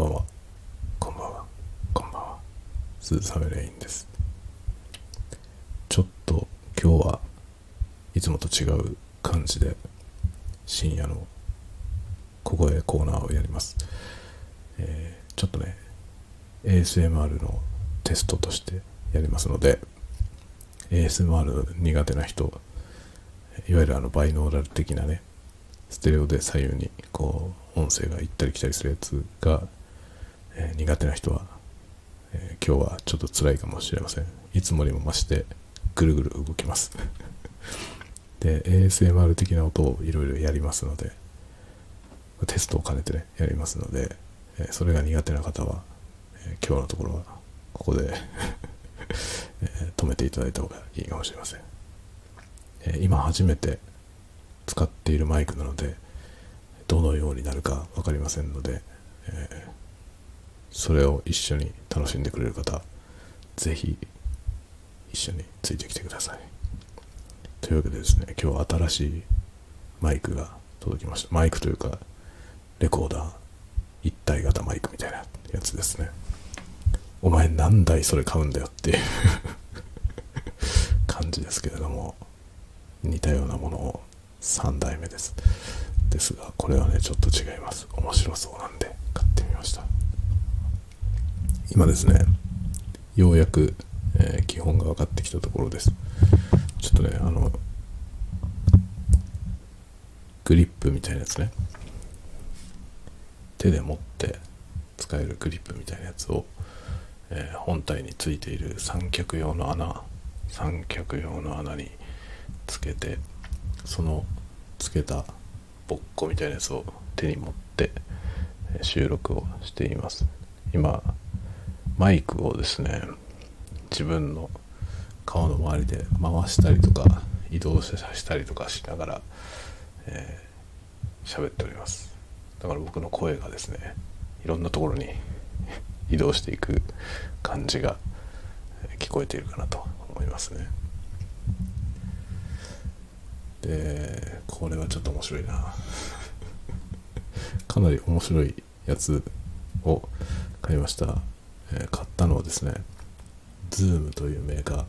ばんは。こんばんは。こんばんは。鈴雨レインです。ちょっと今日はいつもと違う感じで深夜の小声コーナーをやります。えーちょっとね、ASMR のテストとしてやりますので、ASMR 苦手な人、いわゆるあのバイノーラル的なね、ステレオで左右にこう音声が行ったり来たりするやつが、えー苦手な人は、えー今日はちょっと辛いかもしれません。いつもにも増してぐるぐる動きます。で ASMR 的な音をいろいろやりますのでテストを兼ねてねやりますので、えーそれが苦手な方は、え今日のところはここで、え止めていただいた方がいいかもしれません、え今初めて使っているマイクなのでどのようになるか分かりませんので、えーそれを一緒に楽しんでくれる方ぜひ一緒についてきてください。というわけでですね今日新しいマイクが届きました。マイクというかレコーダー一体型マイクみたいなやつですね。お前何台それ買うんだよっていう 感じですけれども似たようなものを3台目です。ですがこれはねちょっと違います。面白そうなんで買ってみました。今ですねようやく、えー基本が分かってきたところです。ちょっとねあのグリップみたいなやつね。手で持って使えるグリップみたいなやつを、えー本体についている三脚用の穴三脚用の穴につけてそのつけたボッコみたいなやつを手に持って収録をしています。今マイクをですね自分の顔の周りで回したりとか移動させたりとかしながらえー喋っております。だから僕の声がですねいろんなところに 移動していく感じが聞こえているかなと思いますね。でこれはちょっと面白いな。かなり面白いやつを買いました、え買ったのはですね Zoom というメーカー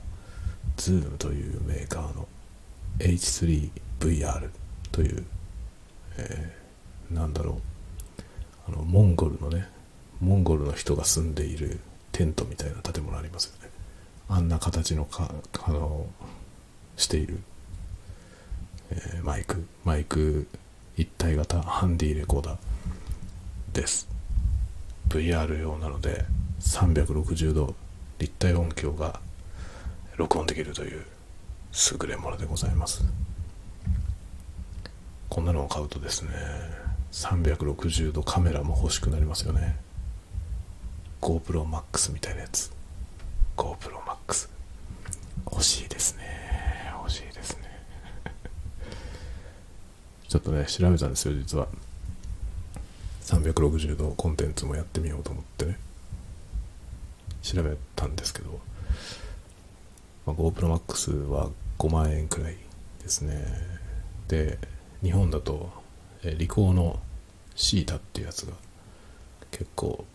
Zoom というメーカーの H3VR という、えーなんだろうあのモンゴルのねモンゴルの人が住んでいるテントみたいな建物ありますよね。あんな形のかあのしている、えーマイクマイク一体型ハンディレコーダーです。VR 用なので360度立体音響が録音できるという優れものでございます。こんなのを買うとですね360度カメラも欲しくなりますよね。GoProMax みたいなやつ。GoProMax 欲しいですね。欲しいですね。ちょっとね調べたんですよ実は。360度コンテンツもやってみようと思ってね。調べたんですけど、まあ、GoProMax は5万円くらいですね。で日本だとえーリコーのシータっていうやつが結構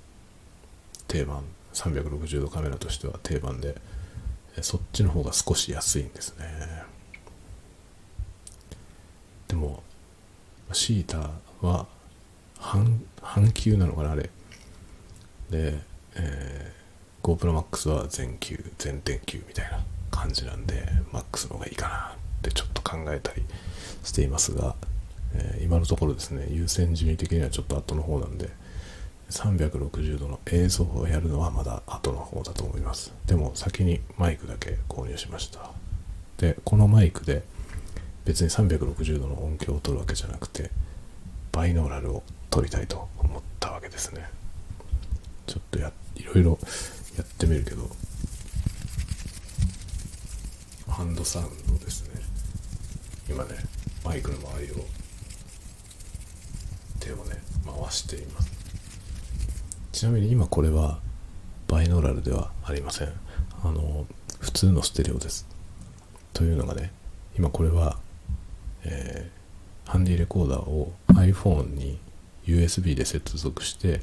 定番。360度カメラとしては定番でえそっちの方が少し安いんですね。でもシータは半半球なのかなあれ。で、え GoProMax は全球全点球みたいな感じなんで MAX の方がいいかなってちょっと考えたりしていますが、えー今のところですね優先順位的にはちょっと後の方なんで360度の映像をやるのはまだ後の方だと思います。でも先にマイクだけ購入しました。でこのマイクで別に360度の音響を取るわけじゃなくてバイノーラルを取りたいと思ったわけですね。ちょっとやいろいろやってみるけどハンドサウンドですね。今ねマイクの周りを手をね回しています。ちなみに今これはバイノーラルではありません。あの普通のステレオです。というのがね今これは、えーハンディレコーダーを iPhone に USB で接続して、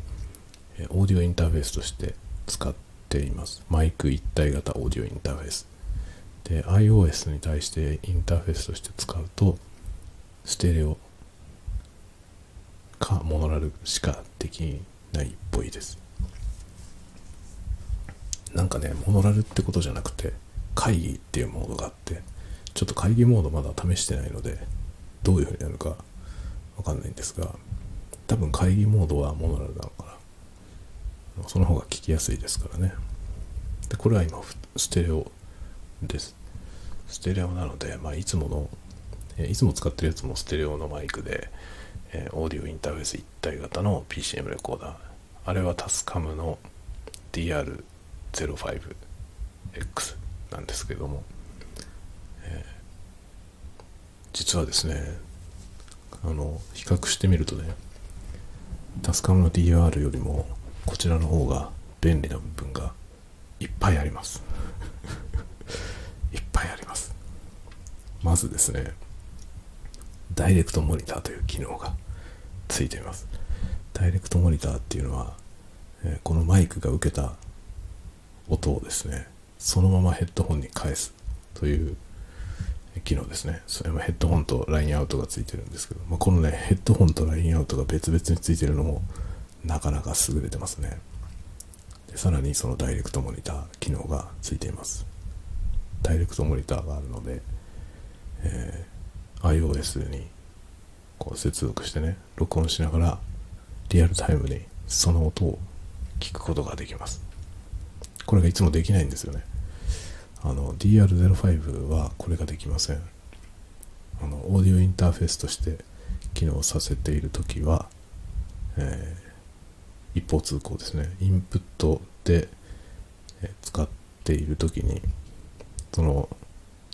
オーディオインターフェースとして使っています。マイク一体型オーディオインターフェース。で iOS に対してインターフェースとして使うとステレオかモノラルしかできないっぽいです。なんかねモノラルってことじゃなくて会議っていうモードがあってちょっと会議モードまだ試してないのでどういう風になるかわかんないんですが多分会議モードはモノラルなのかその方が聞きやすいですからね。でこれは今ステレオです。ステレオなので、まあ、いつものえいつも使ってるやつもステレオのマイクで、え、オーディオインターフェース一体型の PCM レコーダー。あれはタスカムの DR05X なんですけども、えー、実はですねあの比較してみるとねタスカムの DR よりもこちらの方が便利な部分がいっぱいあります。いっぱいあります。まずですねダイレクトモニターという機能がついています。ダイレクトモニターっていうのは、え、このマイクが受けた音をですねそのままヘッドホンに返すという機能ですね。それもヘッドホンとラインアウトがついてるんですけど、まあ、このね、ヘッドホンとラインアウトが別々についてるのもなかなか優れてますね。でさらにそのダイレクトモニター機能がついています。ダイレクトモニターがあるので、えー、iOS にこう接続してね、録音しながらリアルタイムにその音を聞くことができます。これがいつもできないんですよね。あの DR05 はこれができませんあのオーディオインターフェースとして機能させている時は、え、一方通行ですね。インプットで、使っている時にその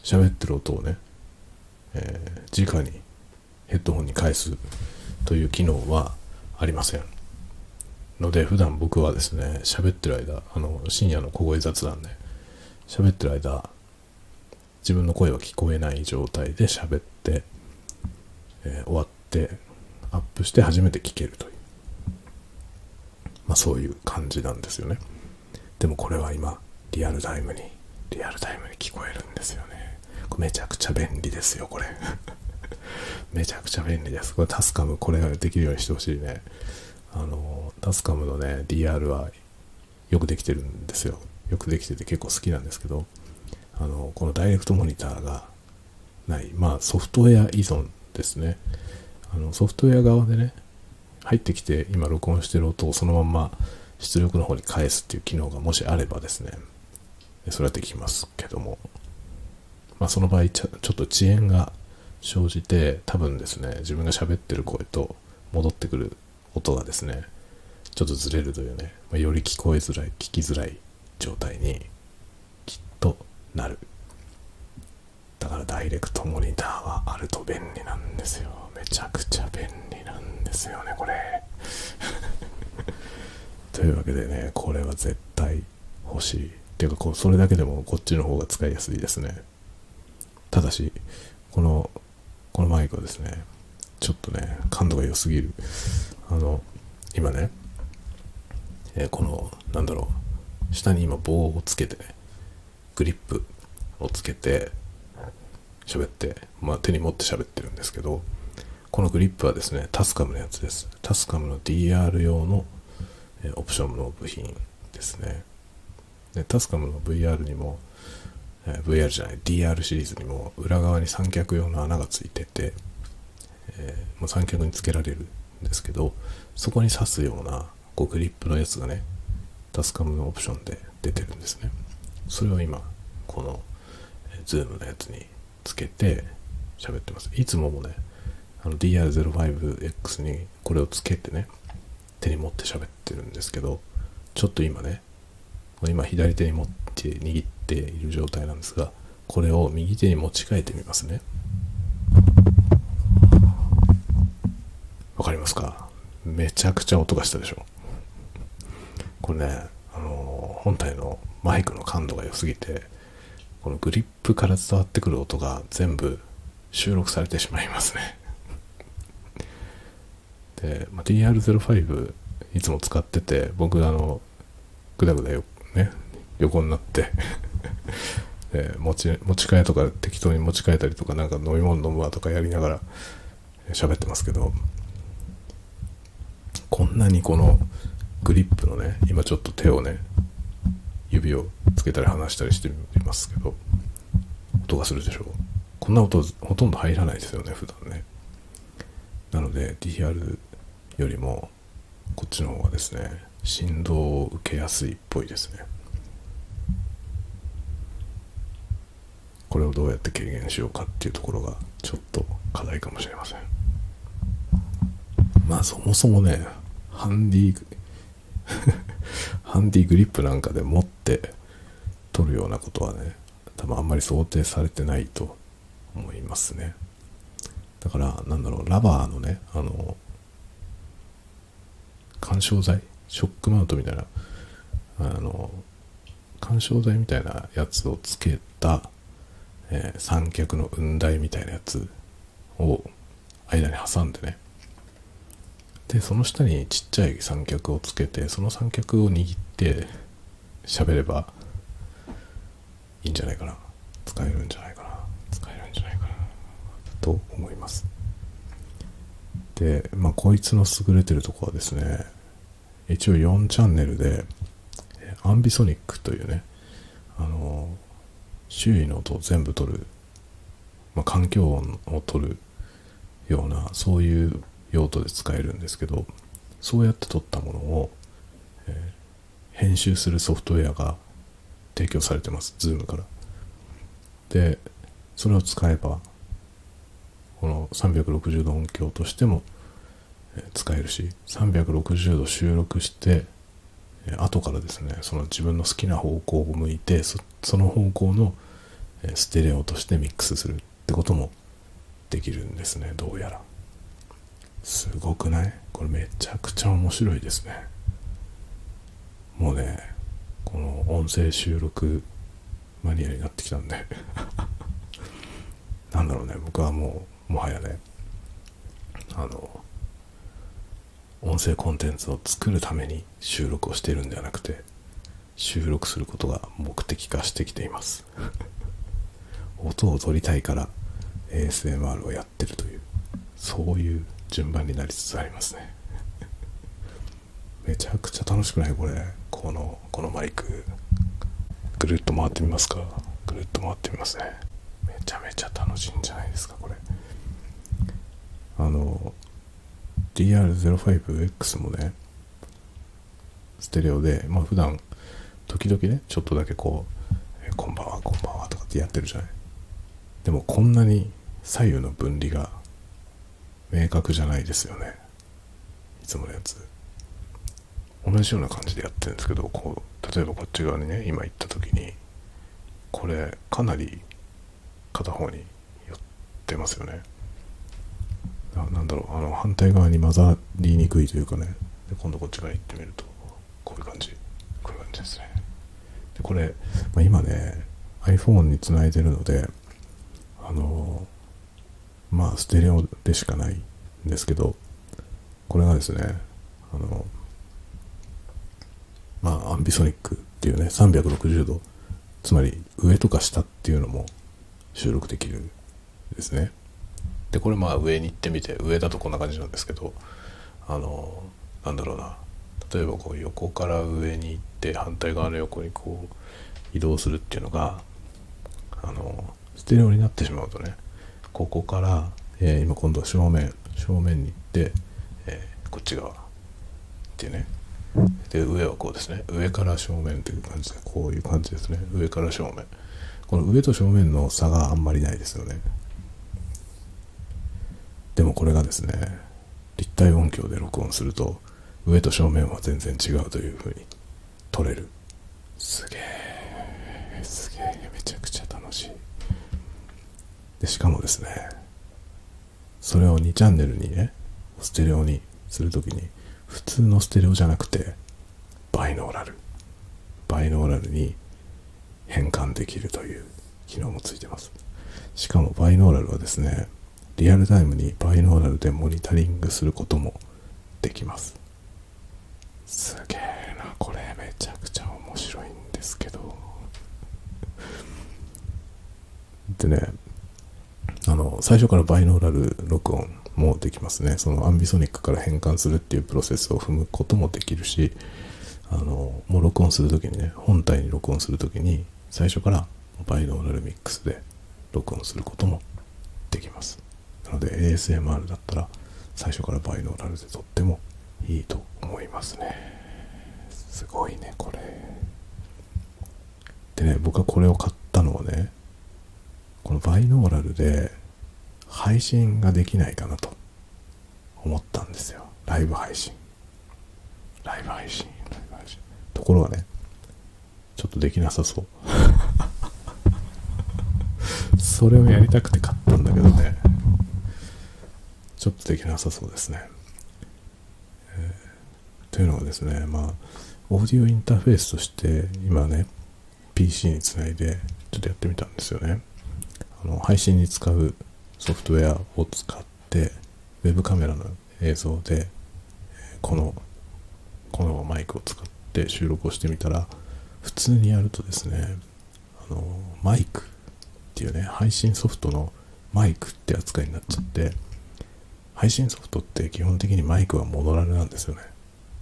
喋ってる音をね、えー、直にヘッドホンに返すという機能はありません。ので普段僕はですね喋ってる間あの深夜の小声雑談で喋ってる間自分の声は聞こえない状態で喋って、えー、終わってアップして初めて聞けるという。まあそういう感じなんですよね。でもこれは今リアルタイムにリアルタイムに聞こえるんですよね。めちゃくちゃ便利ですよこれ。めちゃくちゃ便利です。これタスカムこれができるようにしてほしいね。あのタスカムのね DR はよくできてるんですよ。よくできてて結構好きなんですけどあのこのダイレクトモニターがない。まあソフトウェア依存ですね。あのソフトウェア側でね入ってきて今録音してる音をそのまま出力の方に返すっていう機能がもしあればですねそれはできますけども。まあその場合ちょっと遅延が生じて多分ですね自分が喋ってる声と戻ってくる音がですねちょっとずれるというね、まあ、より聞こえづらい聞きづらい状態にきっとなる。だからダイレクトモニターはあると便利なんですよ。めちゃくちゃ便利。ですよねこれ。というわけでねこれは絶対欲しい。っていうかこうそれだけでもこっちの方が使いやすいですね。ただしこのこのマイクはですねちょっとね感度が良すぎる。あの今ね、えー、このなんだろう下に今棒をつけてねグリップをつけて喋ってまあ手に持って喋ってるんですけどこのグリップはですねタスカムのやつです。タスカムの DR 用のオプションの部品ですね。でタスカムの VR にもえ VR じゃない DR シリーズにも裏側に三脚用の穴がついてて、えー、もう三脚につけられるんですけどそこに刺すようなこうグリップのやつがねタスカムのオプションで出てるんですね。それを今このえズームのやつにつけて喋ってます。いつももねあの DR05X にこれをつけてね手に持って喋ってるんですけどちょっと今ね今左手に持って握っている状態なんですがこれを右手に持ち替えてみますね。わかりますか？めちゃくちゃ音がしたでしょ。これね、あの本体のマイクの感度が良すぎて、このグリップから伝わってくる音が全部収録されてしまいますね。で、まあ、DR05 いつも使ってて僕あのぐだぐだよね横になって。え持ち持ち替えとか適当に持ち替えたりとかなんか飲み物飲むわとかやりながら喋ってますけどこんなにこのグリップのね今ちょっと手をね指をつけたり離したりしてみますけど音がするでしょう。こんな音ほとんど入らないですよね普段ね。なので DR よりもこっちの方がですね振動を受けやすいっぽいですね。これをどうやって軽減しようかっていうところがちょっと課題かもしれません。まあそもそもねハンディ ハンディグリップなんかで持って取るようなことはね多分あんまり想定されてないと思いますね。だからなんだろうラバーのねあの干渉剤ショックマウントみたいなあの干渉剤みたいなやつをつけた、えー、三脚の雲台みたいなやつを間に挟んでね。でその下にちっちゃい三脚をつけてその三脚を握って喋ればいいんじゃないかな。使えるんじゃないかな。使えるんじゃないかな。と思います。でまあこいつの優れてるとこはですね一応4チャンネルでアンビソニックというねあの周囲の音を全部取る、まあ、環境音を取るようなそういう用途で使えるんですけどそうやって撮ったものを、えー、編集するソフトウェアが提供されてます Zoom から。でそれを使えばこの360度音響としても使えるし360度収録して後からですねその自分の好きな方向を向いてその方向のステレオとしてミックスするってこともできるんですねどうやら。すごくない？これめちゃくちゃ面白いですね。もうねこの音声収録マニアになってきたんで。なんだろうね僕はもうもはやねあの音声コンテンツを作るために収録をしているんではなくて収録することが目的化してきています。音を取りたいから ASMR をやってるというそういう順番になりつつありますね。めちゃくちゃ楽しくない？これ。このこのマイク。ぐるっと回ってみますか。ぐるっと回ってみますね。めちゃめちゃ楽しいんじゃないですかこれ。あの DR05X もねステレオでまあ普段時々ねちょっとだけこうえ「こんばんはこんばんは」とかってやってるじゃない。でもこんなに左右の分離が明確じゃないですよね。いつものやつ。同じような感じでやってるんですけどこう例えばこっち側にね今行った時にこれかなり片方に寄ってますよね。なんだろうあの反対側に混ざりにくいというかね。で今度こっち側行ってみるとこういう感じ。こういう感じですね。でこれ、まあ、今ね iPhone につないでるのであのまあステレオでしかないんですけどこれがですねあのまあアンビソニックっていうね360度つまり上とか下っていうのも収録できるですね。でこれまあ上に行ってみて上だとこんな感じなんですけどあのなんだろうな。例えばこう横から上に行って反対側の横にこう移動するっていうのがあのステレオになってしまうとねここから、えー、今今度は正面正面に行って、えー、こっち側ってね。で上はこうですね。上から正面という感じでこういう感じですね。上から正面。この上と正面の差があんまりないですよね。でもこれがですね立体音響で録音すると上と正面は全然違うという風に撮れる。すげえすげえめちゃくちゃ楽しい。でしかもですねそれを2チャンネルにねステレオにするときに普通のステレオじゃなくてバイノーラル。バイノーラルに変換できるという機能もついてます。しかもバイノーラルはですねリアルタイムにバイノーラルでモニタリングすることもできます。すげえなこれ。めちゃくちゃ面白いんですけど。でねあの最初からバイノーラル録音もできますね。そのアンビソニックから変換するっていうプロセスを踏むこともできるしあのもう録音する時にね本体に録音する時に最初からバイノーラルミックスで録音することもできます。なので ASMR だったら最初からバイノーラルで撮ってもいいと思いますね。すごいね、これ。でね、僕はこれを買ったのはね、このバイノーラルで配信ができないかなと思ったんですよ。ライブ配信。ライブ配信、ライブ配信。ところがね、ちょっとできなさそう。それをやりたくて買ったんだけどね、ょっとできなさそうですね。えー、というのはですね、まあ、オーディオインターフェースとして今ね、PC につないでちょっとやってみたんですよね。あの配信に使うソフトウェアを使って、ウェブカメラの映像で、この、このマイクを使って収録をしてみたら、普通にやるとですね、あの、マイクっていうね、配信ソフトのマイクって扱いになっちゃって、配信ソフトって基本的にマイクはモノラルなんですよね。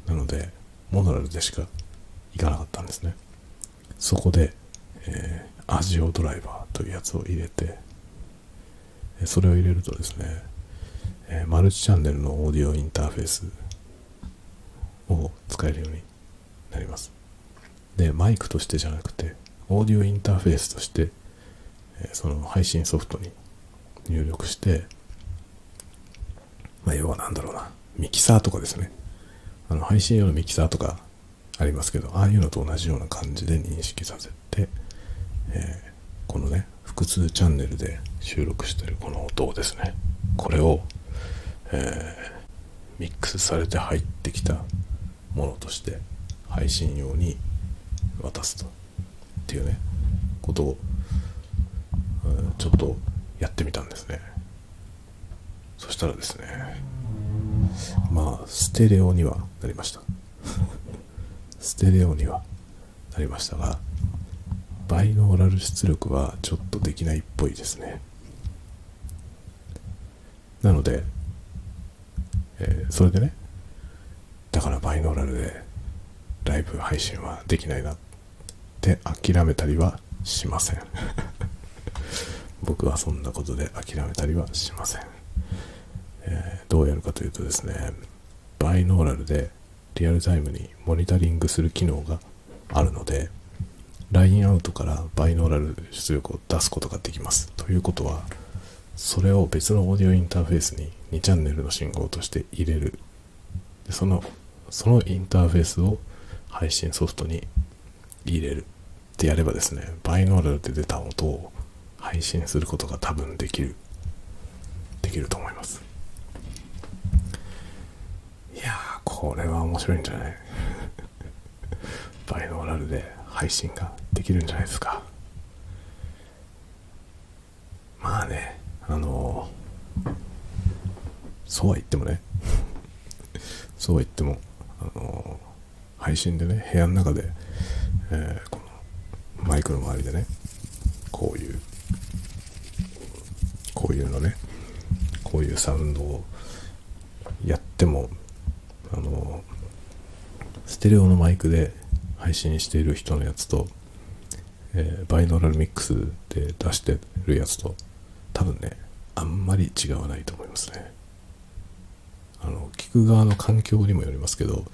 なので、モノラルでしかいかなかったんですね。そこで、えー、アジオドライバーというやつを入れて、それを入れるとですね、えー、マルチチャンネルのオーディオインターフェースを使えるようになります。で、マイクとしてじゃなくて、オーディオインターフェースとして、えー、その配信ソフトに入力して、まあ、要は何だろうな、ミキサーとかですね。あの、配信用のミキサーとかありますけど、ああいうのと同じような感じで認識させて、えー、このね、複数チャンネルで収録してるこの音をですね、これを、えー、ミックスされて入ってきたものとして配信用に渡すとっていうねことを、うん、ちょっとやってみたんですねそしたらですねまあステレオにはなりました。ステレオにはなりましたがバイノーラル出力はちょっとできないっぽいですね。なので、えー、それでねだからバイノーラルでライブ配信はできないなって諦めたりはしません。僕はそんなことで諦めたりはしません、どうやるかというとですね、バイノーラルでリアルタイムにモニタリングする機能があるので、ラインアウトからバイノーラル出力を出すことができます。ということは、それを別のオーディオインターフェースに2チャンネルの信号として入れる。でその、そのインターフェースを配信ソフトに入れるってやればですね、バイノーラルで出た音を配信することが多分できる、できると思います。いやこれは面白いんじゃない？バイノーラルで配信ができるんじゃないですか？まあねあのそうは言ってもね そうは言ってもあの配信でね部屋の中で、えー、このマイクの周りでねこういうこういうのねこういうサウンドをやってもあのステレオのマイクで配信している人のやつと、えー、バイノーラルミックスで出してるやつと多分ねあんまり違わないと思いますね。あの聞く側の環境にもよりますけど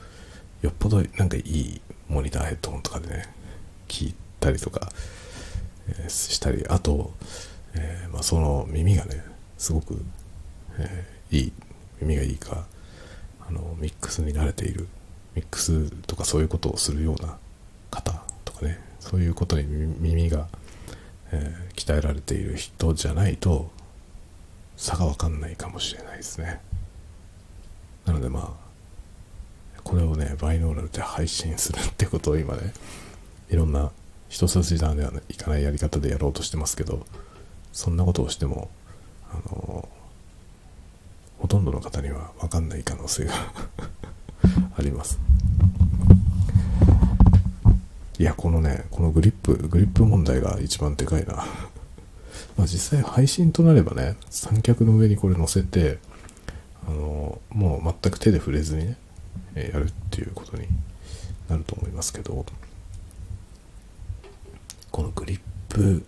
よっぽどなんかいいモニターヘッドホンとかでね聞いたりとか、えー、したりあと、えー、まあ、その耳がねすごく、えいい耳がいいかあのミックスに慣れているミックスとかそういうことをするような方とかねそういうことに耳が、えー、鍛えられている人じゃないと差が分かんないかもしれないですね。なのでまあこれをねバイノーラルで配信するってことを今ねいろんな一筋縄ではいかないやり方でやろうとしてますけどそんなことをしてもあのほとんどの方には分かんない可能性が あります。いやこのねこのグリップグリップ問題が一番でかいな。まあ、実際配信となればね三脚の上にこれ乗せてあのもう全く手で触れずにねやるっていうことになると思いますけどこのグリップ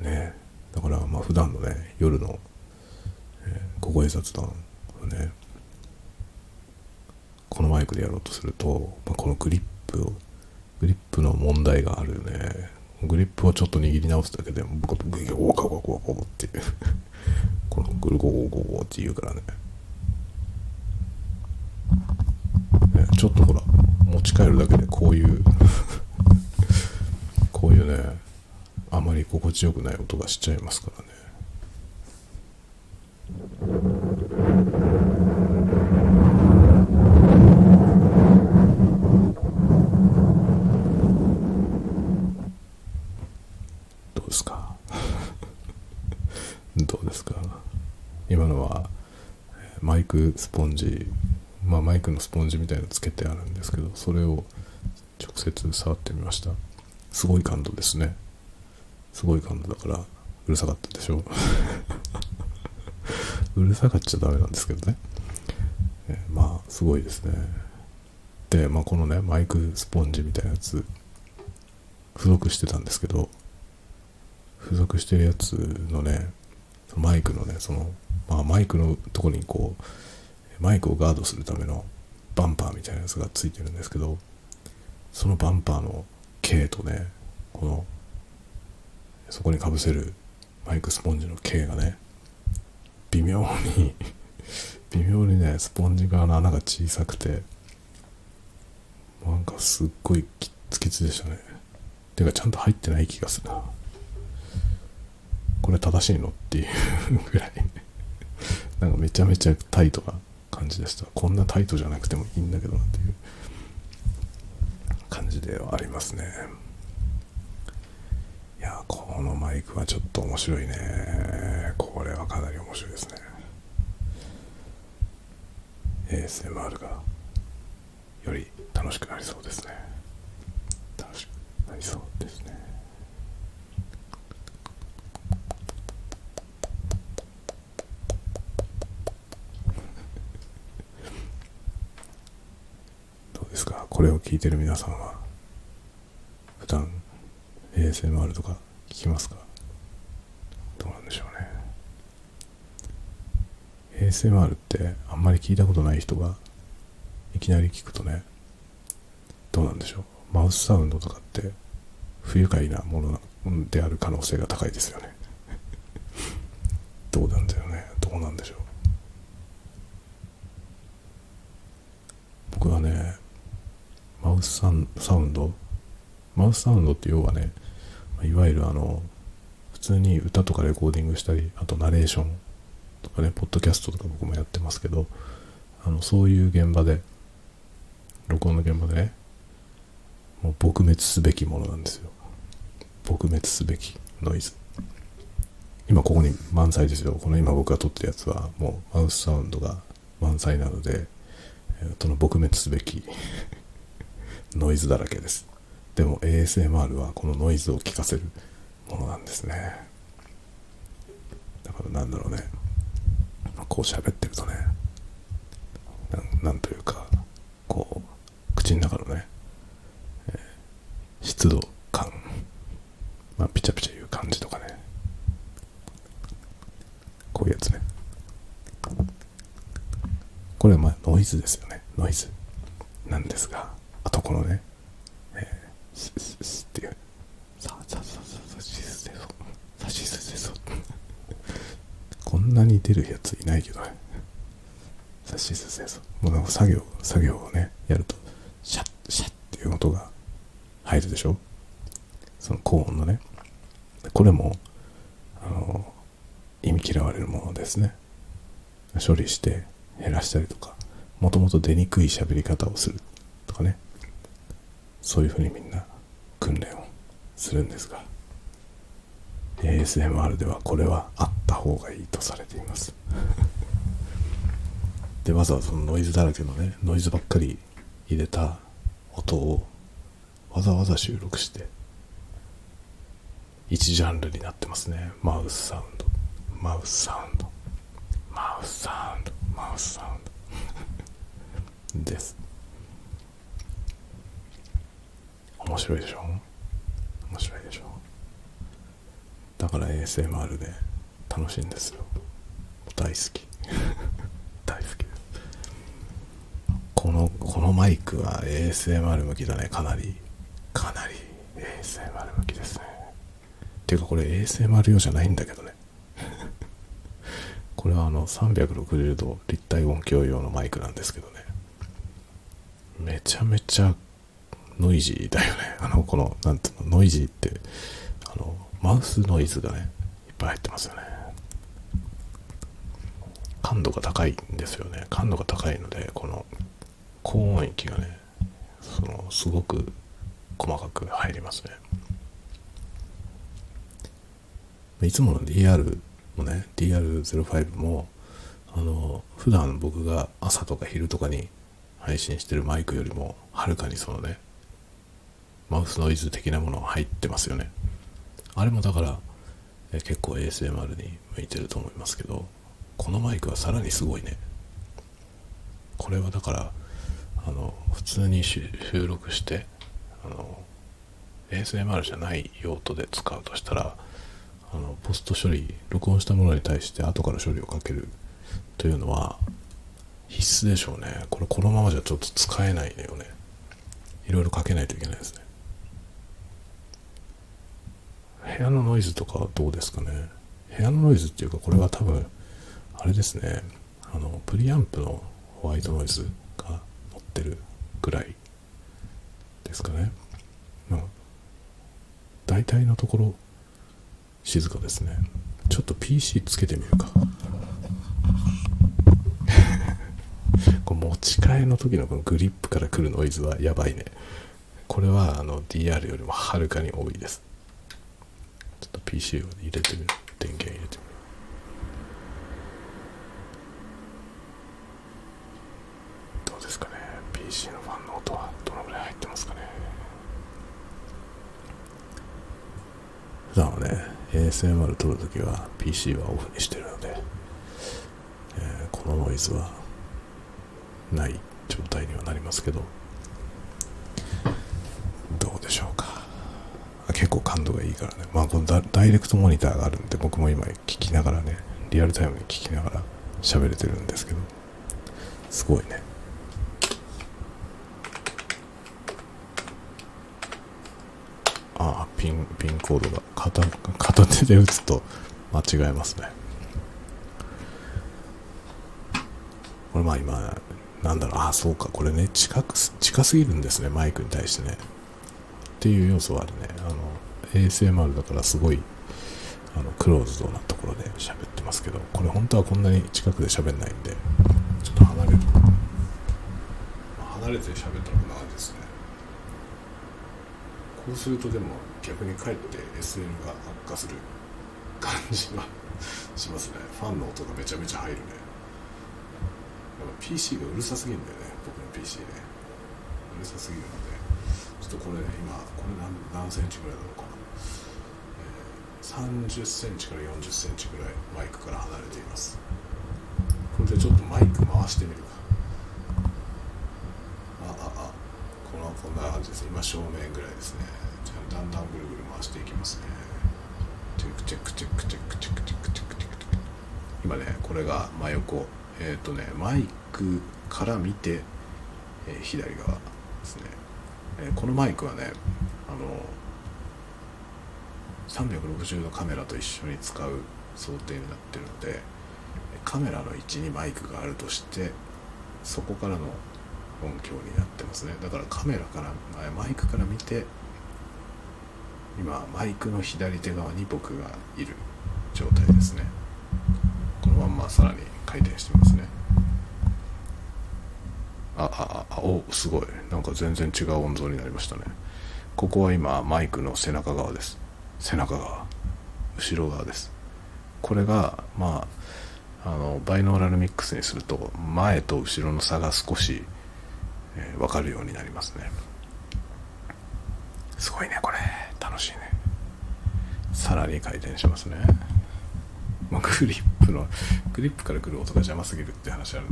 ねだからまあ普段のね夜の、小声雑談をね。このマイクでやろうとすると、まあ、このグリップをグリップの問題があるよね。グリップをちょっと握り直すだけで僕はグリゴゴゴゴゴゴっていうこのグルゴゴゴゴって言うからね。ねちょっとほら持ち帰るだけでこういう こういうねあまり心地よくない音がしちゃいますからね。どうですか？どうですか？今のはマイクスポンジまあマイクのスポンジみたいのつけてあるんですけどそれを直接触ってみました。すごい感動ですね。すごい感動だからうるさかったでしょう。うるさかっちゃダメなんですけどね、えまあすごいですね。で、まあ、このねマイクスポンジみたいなやつ付属してたんですけど付属してるやつのねマイクのねその、まあ、マイクのとこにこうマイクをガードするためのバンパーみたいなやつがついてるんですけどそのバンパーの径とねこのそこにかぶせるマイクスポンジの径がね微妙に 微妙にねスポンジ側の穴が小さくてなんかすっごいキツキツでしたね。てかちゃんと入ってない気がするな。これ正しいのっていうぐらい。なんかめちゃめちゃタイトな感じでした。こんなタイトじゃなくてもいいんだけどなっていう感じではありますね。いやこのマイクはちょっと面白いね。これはかなり面白いですね。ASMR がより楽しくなりそうですね。楽しくなりそうですね。どうですか？これを聞いてる皆さんは普段 ASMR とか聞きますか？どうなんでしょうね。ASMR ってあんまり聞いたことない人がいきなり聞くとねどうなんでしょう？マウスサウンドとかって不愉快なものである可能性が高いですよね。どうなんだよね？どうなんでしょう？僕はねマウスサウンドマウスサウンドって要はねいわゆるあの普通に歌とかレコーディングしたりあとナレーションとかねポッドキャストとか僕もやってますけどあのそういう現場で録音の現場でねもう撲滅すべきものなんですよ。撲滅すべきノイズ。今ここに満載ですよ。この今僕が撮ってるやつはもうマウスサウンドが満載なのでその撲滅すべき ノイズだらけです。でも ASMR はこのノイズを聞かせるものなんですね。だからなんだろうね。こう喋ってるとねなんというかこう口の中のね、えー、湿度感まあピチャピチャいう感じとかね。こういうやつね。これはまあノイズですよね。ノイズなんですがあとこのねスススっていうさささささしすせそ。さしすせそ。こんなに出るやついないけどね。さしすせそ。もうなんか作業作業をねやるとシャッシャッっていう音が入るでしょ。その高音のね。これもあの意味嫌われるものですね。処理して減らしたりとかもともと出にくい喋り方をするとかね。そういうふうにみんな訓練をするんですが ASMR ではこれはあった方がいいとされています。でわざわざそのノイズだらけのねノイズばっかり入れた音をわざわざ収録して一ジャンルになってますね。マウスサウンド。マウスサウンド。マウスサウンド。マウスサウンド。です。面白いでしょ？面白いでしょ？だから ASMR で楽しいんですよ。大好き。大好き。ですこのこのマイクは ASMR 向きだね。かなり。かなり ASMR 向きですね。ていうかこれ ASMR 用じゃないんだけどね。これはあの360度立体音響用のマイクなんですけどね。めちゃめちゃノイジーだよね。あのこのなんていうのノイジーってあのマウスノイズがねいっぱい入ってますよね。感度が高いんですよね。感度が高いのでこの高音域がねそのすごく細かく入りますね。いつもの DR もね DR05 もあの普段僕が朝とか昼とかに配信してるマイクよりもはるかにそのねマウスノイズ的なもの入ってますよね。あれもだからえ結構 ASMR に向いてると思いますけどこのマイクはさらにすごいね。これはだからあの普通に収録してあの ASMR じゃない用途で使うとしたらあのポスト処理録音したものに対して後から処理をかけるというのは必須でしょうね。これこのままじゃちょっと使えないよね。いろいろかけないといけないですね。部屋のノイズとかどうですかね。部屋のノイズっていうかこれは多分あれですね。あのプリアンプのホワイトノイズが乗ってるぐらいですかね、うん、大体のところ静かですね。ちょっと PC つけてみるか。こう持ち替えの時のこのグリップから来るノイズはやばいね。これはあの DR よりもはるかに多いです。PC を入れてみる。電源入れてみる。どうですかね？PC のファンの音はどのぐらい入ってますかね？普段はね ASMR 撮るときは PC はオフにしてるので、えー、このノイズはない状態にはなりますけどどうでしょうか結構感度がいいからね。まあこのダイレクトモニターがあるんで僕も今聞きながらねリアルタイムに聞きながら喋れてるんですけど。すごいね。ああピンピンコードが片片手で打つと間違えますね。これまあ今なんだろう。ああそうか。これね近く近すぎるんですねマイクに対してね。っていう要素はあるね。あの ASMR だからすごいあのクローズドなところで喋ってますけどこれ本当はこんなに近くで喋んないんでちょっと離れる。離れて喋ったらこんな感じですね。こうするとでも逆にかえって SL が悪化する感じが しますね。ファンの音がめちゃめちゃ入るね。やっぱ PC がうるさすぎるんだよね。僕の PC ね。うるさすぎるので。ちょっとこれ今これ何何センチぐらいだろう。3 0ンチから4 0ンチぐらいマイクから離れています。これでちょっとマイク回してみるか。あああ。このこんな感じです。今正面ぐらいですね。じゃあだんだんぐるぐる回していきますね。チェックチェックチェックチェックチェックチェックチェックチェック今ねこれが真横えっ、ー、とねマイクから見て、えー、左側ですね、えー、このマイクはねあの360度カメラと一緒に使う想定になってるのでカメラの位置にマイクがあるとしてそこからの音響になってますね。だからカメラからマイクから見て今マイクの左手側に僕がいる状態ですね。このまんまさらに回転してますね。あああおすごい。なんか全然違う音像になりましたね。ここは今マイクの背中側です。背中側後ろ側です。これがまああのバイノーラルミックスにすると前と後ろの差が少し、えー、分かるようになりますね。すごいねこれ。楽しいね。さらに回転しますね、グリップのグリップから来る音が邪魔すぎるって話ある、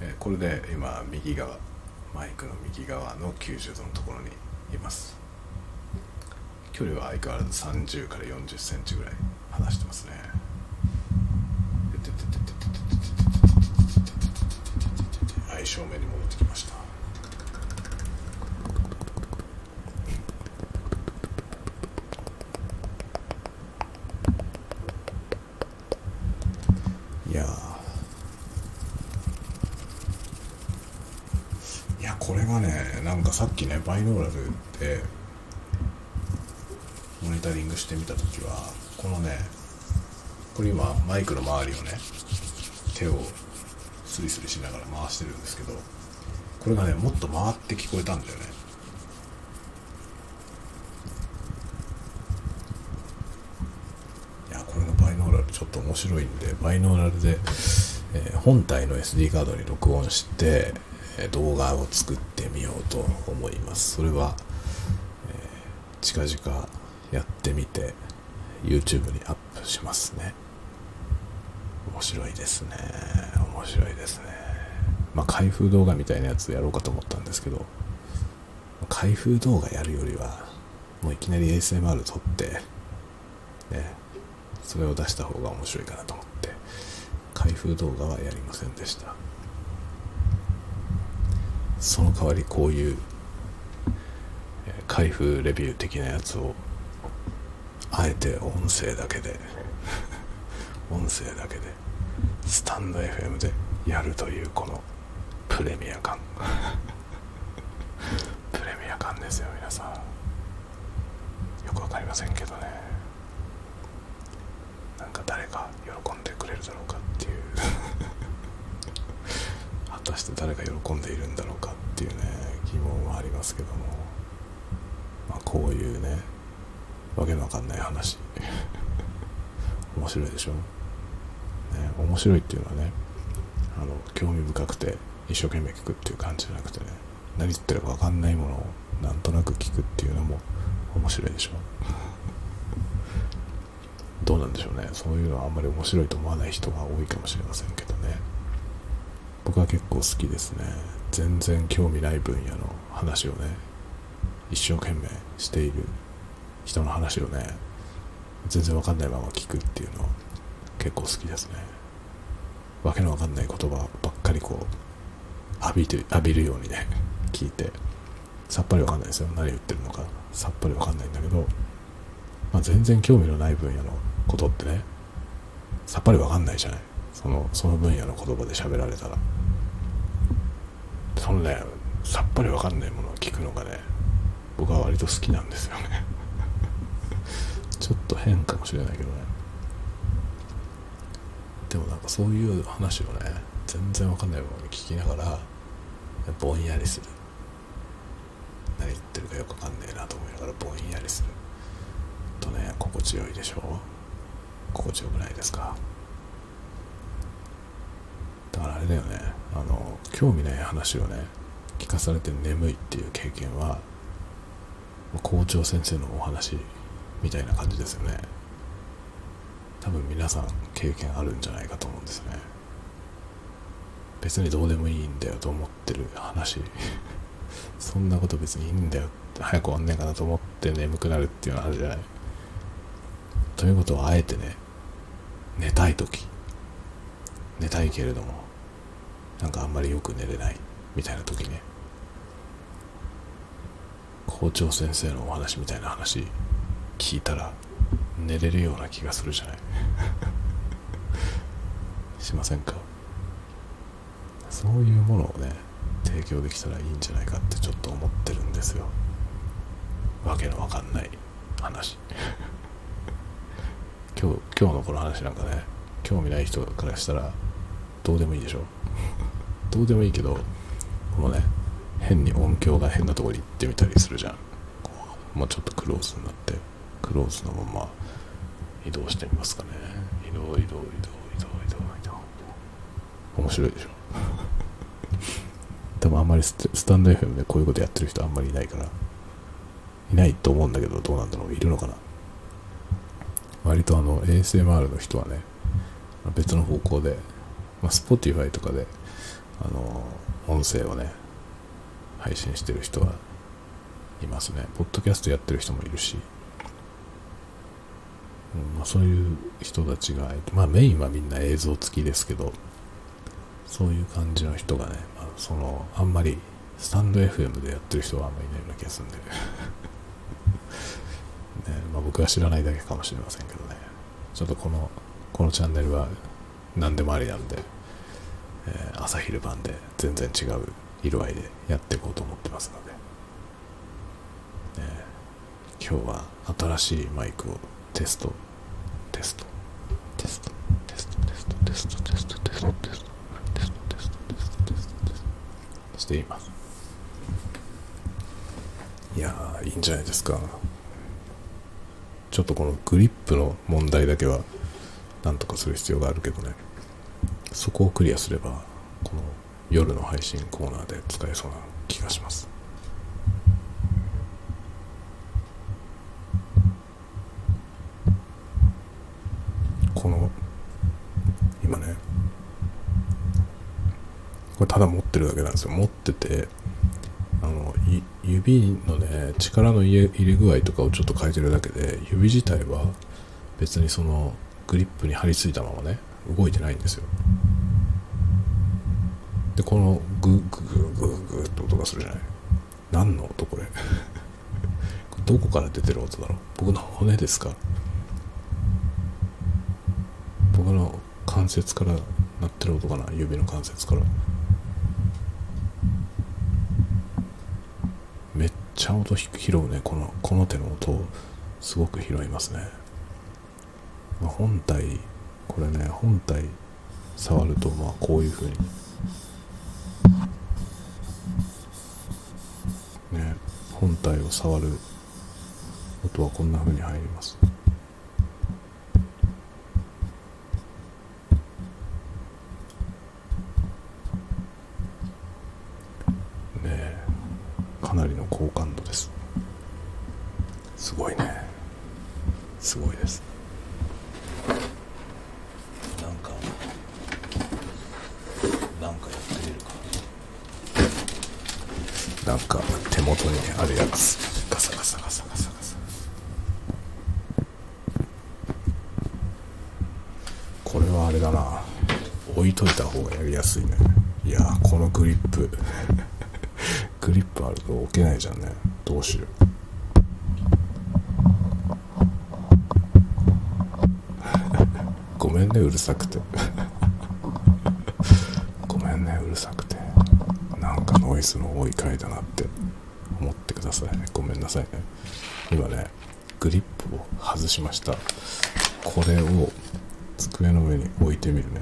えーこれで今右側マイクの右側の90度のところにいます。距離は相変わらず30から40センチぐらい離してますね。はい正面に戻ってきましたいやーいやこれがねなんかさっきねバイノーラルでモニタリングしてみた時はこのねこれ今マイクの周りをね手をスリスリしながら回してるんですけどこれがねもっと回って聞こえたんだよね。いやこれのバイノーラルちょっと面白いんでバイノーラルで、えー本体の SD カードに録音して、えー動画を作ってみようと思います。それは、えー近々やってみて YouTube にアップしますね。面白いですね。面白いですね。まあ開封動画みたいなやつやろうかと思ったんですけど開封動画やるよりはもういきなり ASMR 撮ってねそれを出した方が面白いかなと思って開封動画はやりませんでした。その代わりこういう開封レビュー的なやつをあえて音声だけで音声だけでスタンド FM でやるというこのプレミア感。プレミア感ですよ皆さん。よくわかりませんけどね。なんか誰か喜んでくれるだろうかっていう。果たして誰が喜んでいるんだろうかっていうね疑問はありますけども。まあこういうねわけのわかんない話。面白いでしょ、ね、面白いっていうのはねあの興味深くて一生懸命聞くっていう感じじゃなくてね何言ってるかわかんないものをなんとなく聞くっていうのも面白いでしょ？どうなんでしょうね。そういうのはあんまり面白いと思わない人が多いかもしれませんけどね。僕は結構好きですね。全然興味ない分野の話をね一生懸命している人の話をね全然わかんないまま聞くっていうのは結構好きですね。わけのわかんない言葉ばっかりこう浴びて浴びるようにね聞いてさっぱりわかんないですよ。何言ってるのかさっぱりわかんないんだけど、まあ、全然興味のない分野のことってねさっぱりわかんないじゃない。そのその分野の言葉で喋られたら。そのねさっぱりわかんないものを聞くのがね僕は割と好きなんですよね。ちょっと変かもしれないけどね。でもなんかそういう話をね全然わかんないままに聞きながらぼんやりする。何言ってるかよくわかんねえなと思いながらぼんやりする。とね心地よいでしょ？心地よくないですか？だからあれだよね。あの興味ない話をね聞かされて眠いっていう経験は校長先生のお話みたいな感じですよね。多分皆さん経験あるんじゃないかと思うんですね。別にどうでもいいんだよと思ってる話。そんなこと別にいいんだよ。早く終わんねえかなと思って眠くなるっていうのはあるじゃない。ということはあえてね寝たい時。寝たいけれどもなんかあんまりよく寝れない。みたいな時ね。校長先生のお話みたいな話。聞いたら寝れるような気がするじゃない？しませんか？そういうものをね提供できたらいいんじゃないかってちょっと思ってるんですよ。わけのわかんない話。今日今日のこの話なんかね興味ない人からしたらどうでもいいでしょ？どうでもいいけどこのね変に音響が変なとこに行ってみたりするじゃん。もうちょっとクローズになって。クローズのまま移動してみますかね。移動移動移動移動移動移動。面白いでしょ。多分あんまりススタンド FM でこういうことやってる人あんまりいないから。いないと思うんだけどどうなんだろういるのかな。割とあの ASMR の人はね別の方向で、まあ、Spotify とかであの音声をね配信してる人はいますね。ポッドキャストやってる人もいるし、うんまあ、そういう人たちがまあメインはみんな映像付きですけどそういう感じの人がね、まあ、そのあんまりスタンド FM でやってる人はあんまりいないような気がするんで。ねまあ、僕は知らないだけかもしれませんけどね。ちょっとこのこのチャンネルは何でもありなんで、えー、朝昼晩で全然違う色合いでやっていこうと思ってますので、ね、今日は新しいマイクをテスト。テスト。テスト。テスト。テスト。テスト。テスト。テスト。テスト。テスト。テスト。テストテストテストしています。いやーいいんじゃないですか。ちょっとこのグリップの問題だけはなんとかする必要があるけどね。そこをクリアすればこの夜の配信コーナーで使えそうな気がします。この今ね。これただ持ってるだけなんですよ。持っててあの指のね力の入れ具合とかをちょっと変えてるだけで指自体は別にそのグリップに張り付いたままね動いてないんですよ。でこのグーグーグーグーって音がするじゃない。何の音 これどこから出てる音だろう。僕の骨ですか僕の関節から鳴ってる音かな？指の関節から。めっちゃ音拾うね。このこの手の音をすごく拾いますね、まあ、本体これね本体触るとまあこういう風に。ね本体を触る音はこんな風に入りますかなりの好感度ですすごいねすごいですなんかなんかやってみるかなんか手元にあるやつガサガサガサガサガサこれはあれだな。置いといた方がやりやすいね。いやこのグリップ。グリップあると置けないじゃんね。どうしよう。ごめんねうるさくて。ごめんねうるさくて。なんかノイズの多い回だなって。思ってください。ねごめんなさいね。今ねグリップを外しました。これを机の上に置いてみるね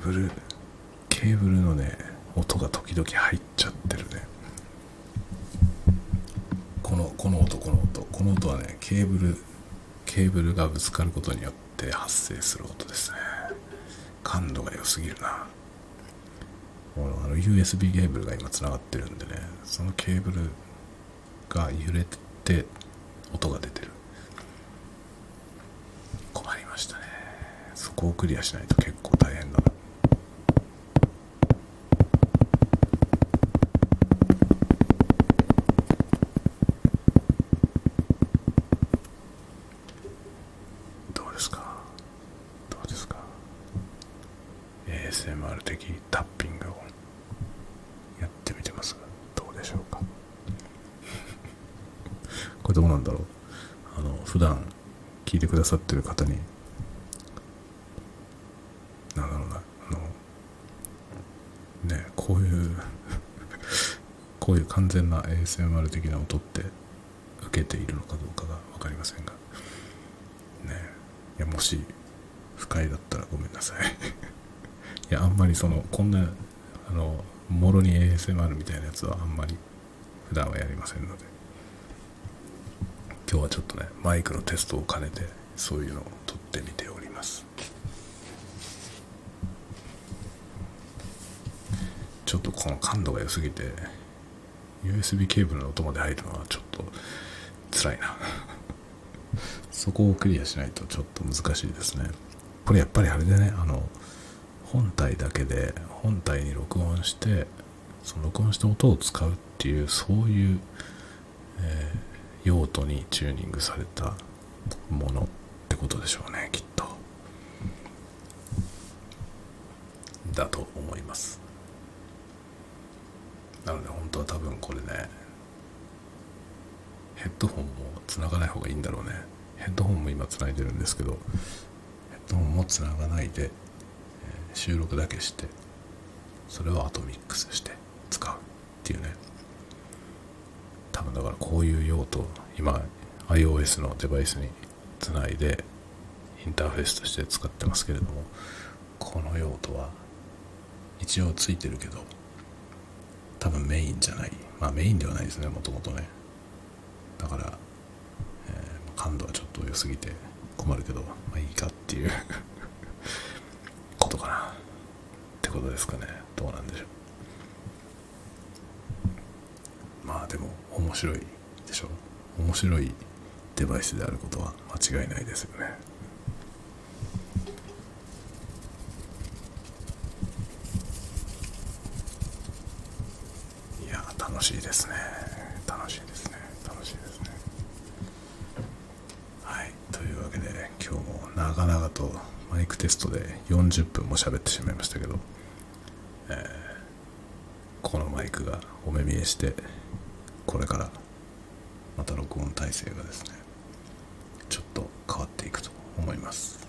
ブルケーブルのね音が時々入っちゃってるねこのこの音この音この音はねケーブルケーブルがぶつかることによって発生する音ですね感度が良すぎるな。あの USB ケーブルが今つながってるんでねそのケーブルが揺れて音が出てる。困りましたね。そこをクリアしないと結構大変だなをやってみてますがどうでしょうかこれどうなんだろうあの普段聞いてくださってる方になんだろうなあのねこういう こういう完全な ASMR 的な音って受けているのかどうかが分かりませんがねいやもし不快だったらごめんなさい。いやあんまりそのこんなあのもろに ASMR みたいなやつはあんまり普段はやりませんので。今日はちょっとねマイクのテストを兼ねてそういうのを撮ってみております。ちょっとこの感度が良すぎて USB ケーブルの音まで入るのはちょっと辛いな。そこをクリアしないとちょっと難しいですね。これやっぱりあれでね。あの本体だけで本体に録音してその録音した音を使うっていうそういう、えー、用途にチューニングされたもの。ことでしょうねきっと。だと思います。なので本当は多分これねヘッドホンもつながない方がいいんだろうね。ヘッドホンも今つないでるんですけどヘッドホンもつながないで、収録だけしてそれをアトミックスして使うっていうね。多分だからこういう用途今 iOS のデバイスにつないでインターフェースとして使ってますけれどもこの用途は一応ついてるけど多分メインじゃない。まあメインではないですねもともとね。だから、えー、感度はちょっと良すぎて困るけどまあいいかっていうことかな。ってことですかね。どうなんでしょう。まあでも面白いでしょ。面白いデバイスであることは間違いないですよね。いや楽しいですね。楽しいですね。楽しいですね。はい。というわけで今日も長々とマイクテストで40分も喋ってしまいましたけど、えー、このマイクがお目見えしてこれからまた録音体制がですねちょっと変わっていくと思います。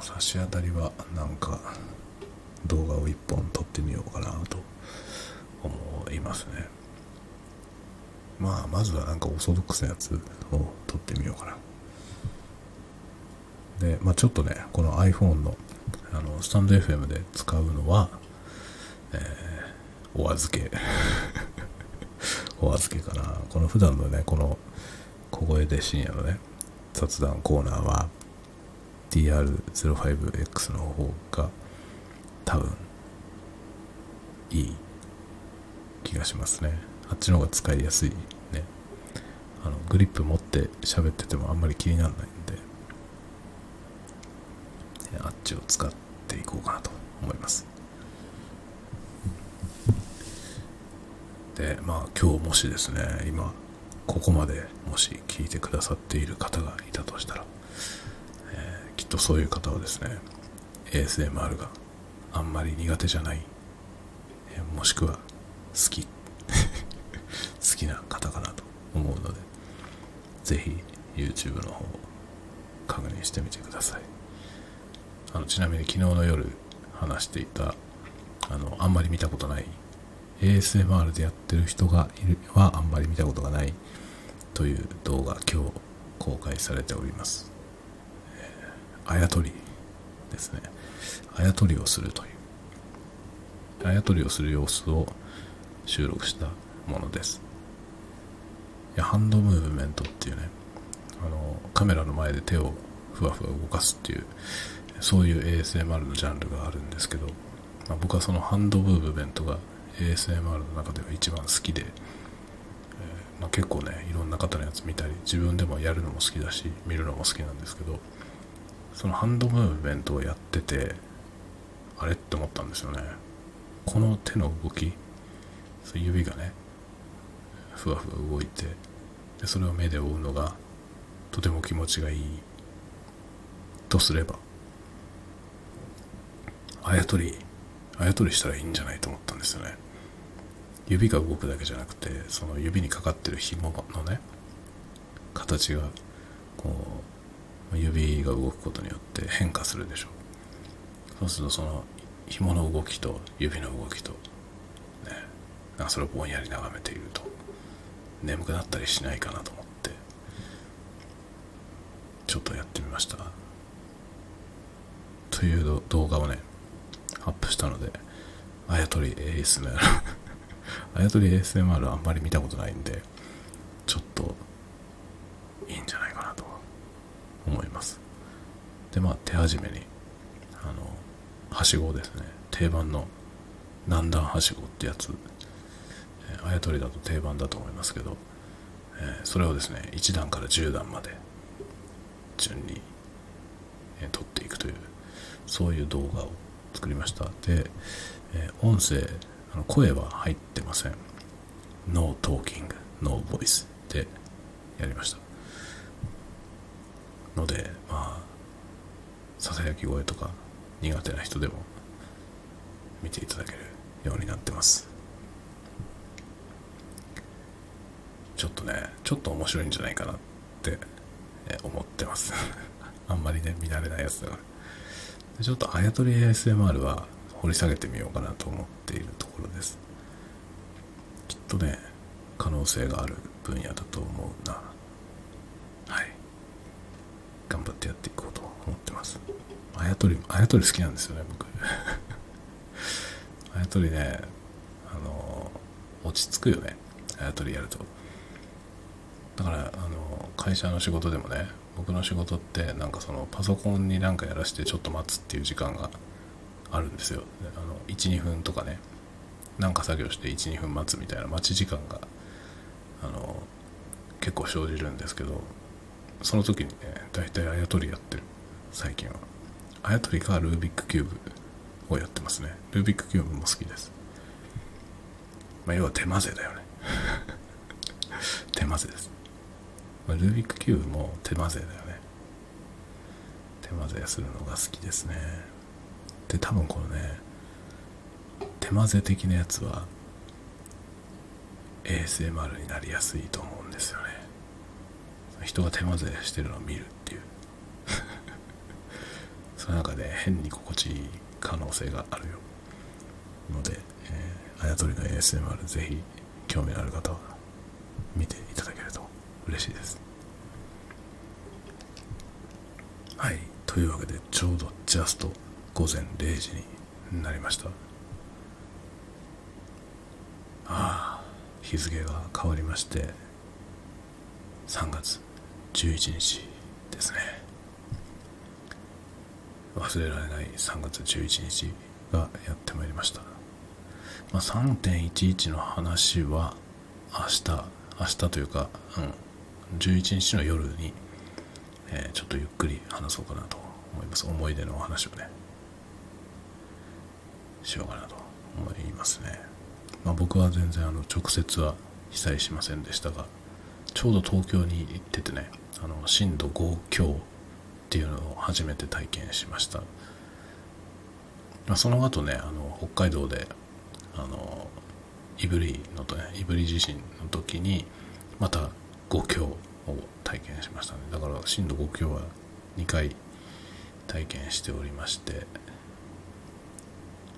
差し当たりはなんか動画を1本撮ってみようかなと思いますね。まあまずはなんかオーソドックスなやつを撮ってみようかな。で、まあ、ちょっとねこの iPhone のあのスタンド FM で使うのは、えー、お預け。お預けかな。この普段のねこの小声で深夜のね雑談コーナーは DR05X の方が多分いい気がしますね。あっちの方が使いやすいね。あのグリップ持って喋っててもあんまり気にならないんであっちを使っていこうかなと思います。でまあ今日もしですね今ここまでもし聞いてくださっている方がいたとしたら、えー、きっとそういう方はですね ASMR があんまり苦手じゃない、えもしくは好き 好きな方かなと思うのでぜひ YouTube の方確認してみてください。あのちなみに昨日の夜話していたあのあんまり見たことない ASMR でやってる人がいるはあんまり見たことがないという動画今日公開されております、えー、あやとりですね。あやとりをするという。あやとりをする様子を収録したものです。いやハンドムーブメントっていうねあのカメラの前で手をふわふわ動かすっていうそういう ASMR のジャンルがあるんですけど、まあ、僕はそのハンドムーブメントが ASMR の中では一番好きで、えー、まあ、結構ねいろんな方のやつ見たり自分でもやるのも好きだし見るのも好きなんですけどそのハンドムーブメントをやっててあれって思ったんですよね。この手の動き指がねふわふわ動いてでそれを目で追うのがとても気持ちがいいとすればあやとりあやとりしたらいいんじゃないと思ったんですよね。指が動くだけじゃなくてその指にかかってる紐のね形がこう指が動くことによって変化するでしょそうするとその紐の動きと指の動きとねなんかそれをぼんやり眺めていると眠くなったりしないかなと思ってちょっとやってみました。という動画をねアップしたのであやとり ASMR あやとり ASMR あんまり見たことないんでちょっといいんじゃないかなと思います。でまあ手始めにあのはしごですね。定番の何段はしごってやつ。あやとりだと定番だと思いますけど、えー、それをですね1段から10段まで順に、えー、撮っていくというそういう動画を作りました。で、え、音声声は入ってません。No talking, no voice でやりました。のでまあささやき声とか苦手な人でも見ていただけるようになってます。ちょっとねちょっと面白いんじゃないかなって思ってます。あんまりね見慣れないやつだから。ちょっとあやとり ASMR は掘り下げてみようかなと思っているところです。きっとね可能性がある分野だと思うな。はい。頑張ってやっていこうと思ってます。あやとりあやとり好きなんですよね僕。あやとりねあの落ち着くよねあやとりやると。だからあの会社の仕事でもね僕の仕事ってなんかそのパソコンになんかやらしてちょっと待つっていう時間があるんですよ。12分とかね。なんか作業して12分待つみたいな。待ち時間があの結構生じるんですけどその時にね大体あやとりやってる。最近は。あやとりかルービックキューブをやってますね。ルービックキューブも好きです。まあ要は手混ぜだよね。手混ぜです。まルービックキューブも手混ぜだよね。手混ぜするのが好きですね。で多分このね手混ぜ的なやつは ASMR になりやすいと思うんですよね。人が手混ぜしてるのを見るっていう。その中で変に心地いい可能性があるよ。ので、えー、あやとりの ASMR ぜひ興味のある方は見ていただけると嬉しいです。はい。というわけでちょうどジャスト午前0時になりました。ああ日付が変わりまして3月11日ですね。忘れられない3月11日がやってまいりました、まあ、3.11の話は明日明日というか、うん、11日の夜に、えー、ちょっとゆっくり話そうかなと思います。思い出のお話をね。しようかなと思いますね、まあ、僕は全然あの直接は被災しませんでしたがちょうど東京に行っててねあの震度5強っていうのを初めて体験しました、まあ、その後ねあの北海道であの胆振のとね胆振地震の時にまた5強を体験しましたね。だから震度5強は2回体験しておりまして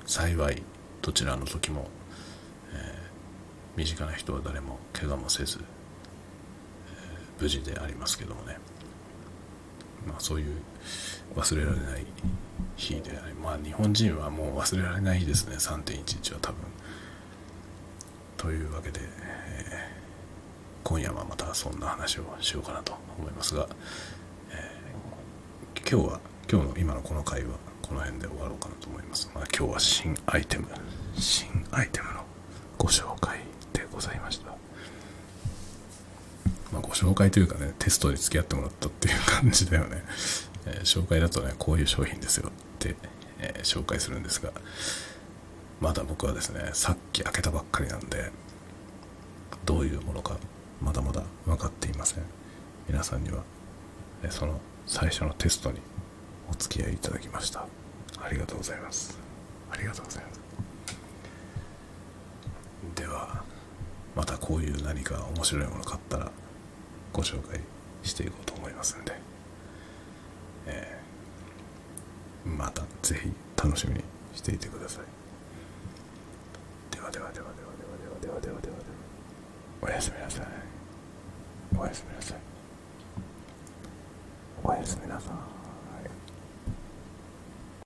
幸いどちらの時も、えー、身近な人は誰も怪我もせず、えー、無事でありますけどもね。まあそういう忘れられない日でありまあ日本人はもう忘れられない日ですね。3.11は多分。というわけで、えー、今夜はまたそんな話をしようかなと思いますが、えー、今日は今日の今のこの回はこの辺で終わろうかなと思います、ま、今日は新アイテム。新アイテムのご紹介でございました。まあ、ご紹介というかねテストで付き合ってもらったっていう感じだよね、えー、紹介だとねこういう商品ですよって、えー、紹介するんですがまだ僕はですねさっき開けたばっかりなんでどういうものかまだまだ分かっていません。皆さんにはその最初のテストにお付き合いいただきました。ありがとうございます。ありがとうございます。ではまたこういう何か面白いもの買ったらご紹介していこうと思いますんで、えーまたぜひ楽しみにしていてください。ではではではではではではではではではおやすみなさい。おやすみなさい。おやすみなさい。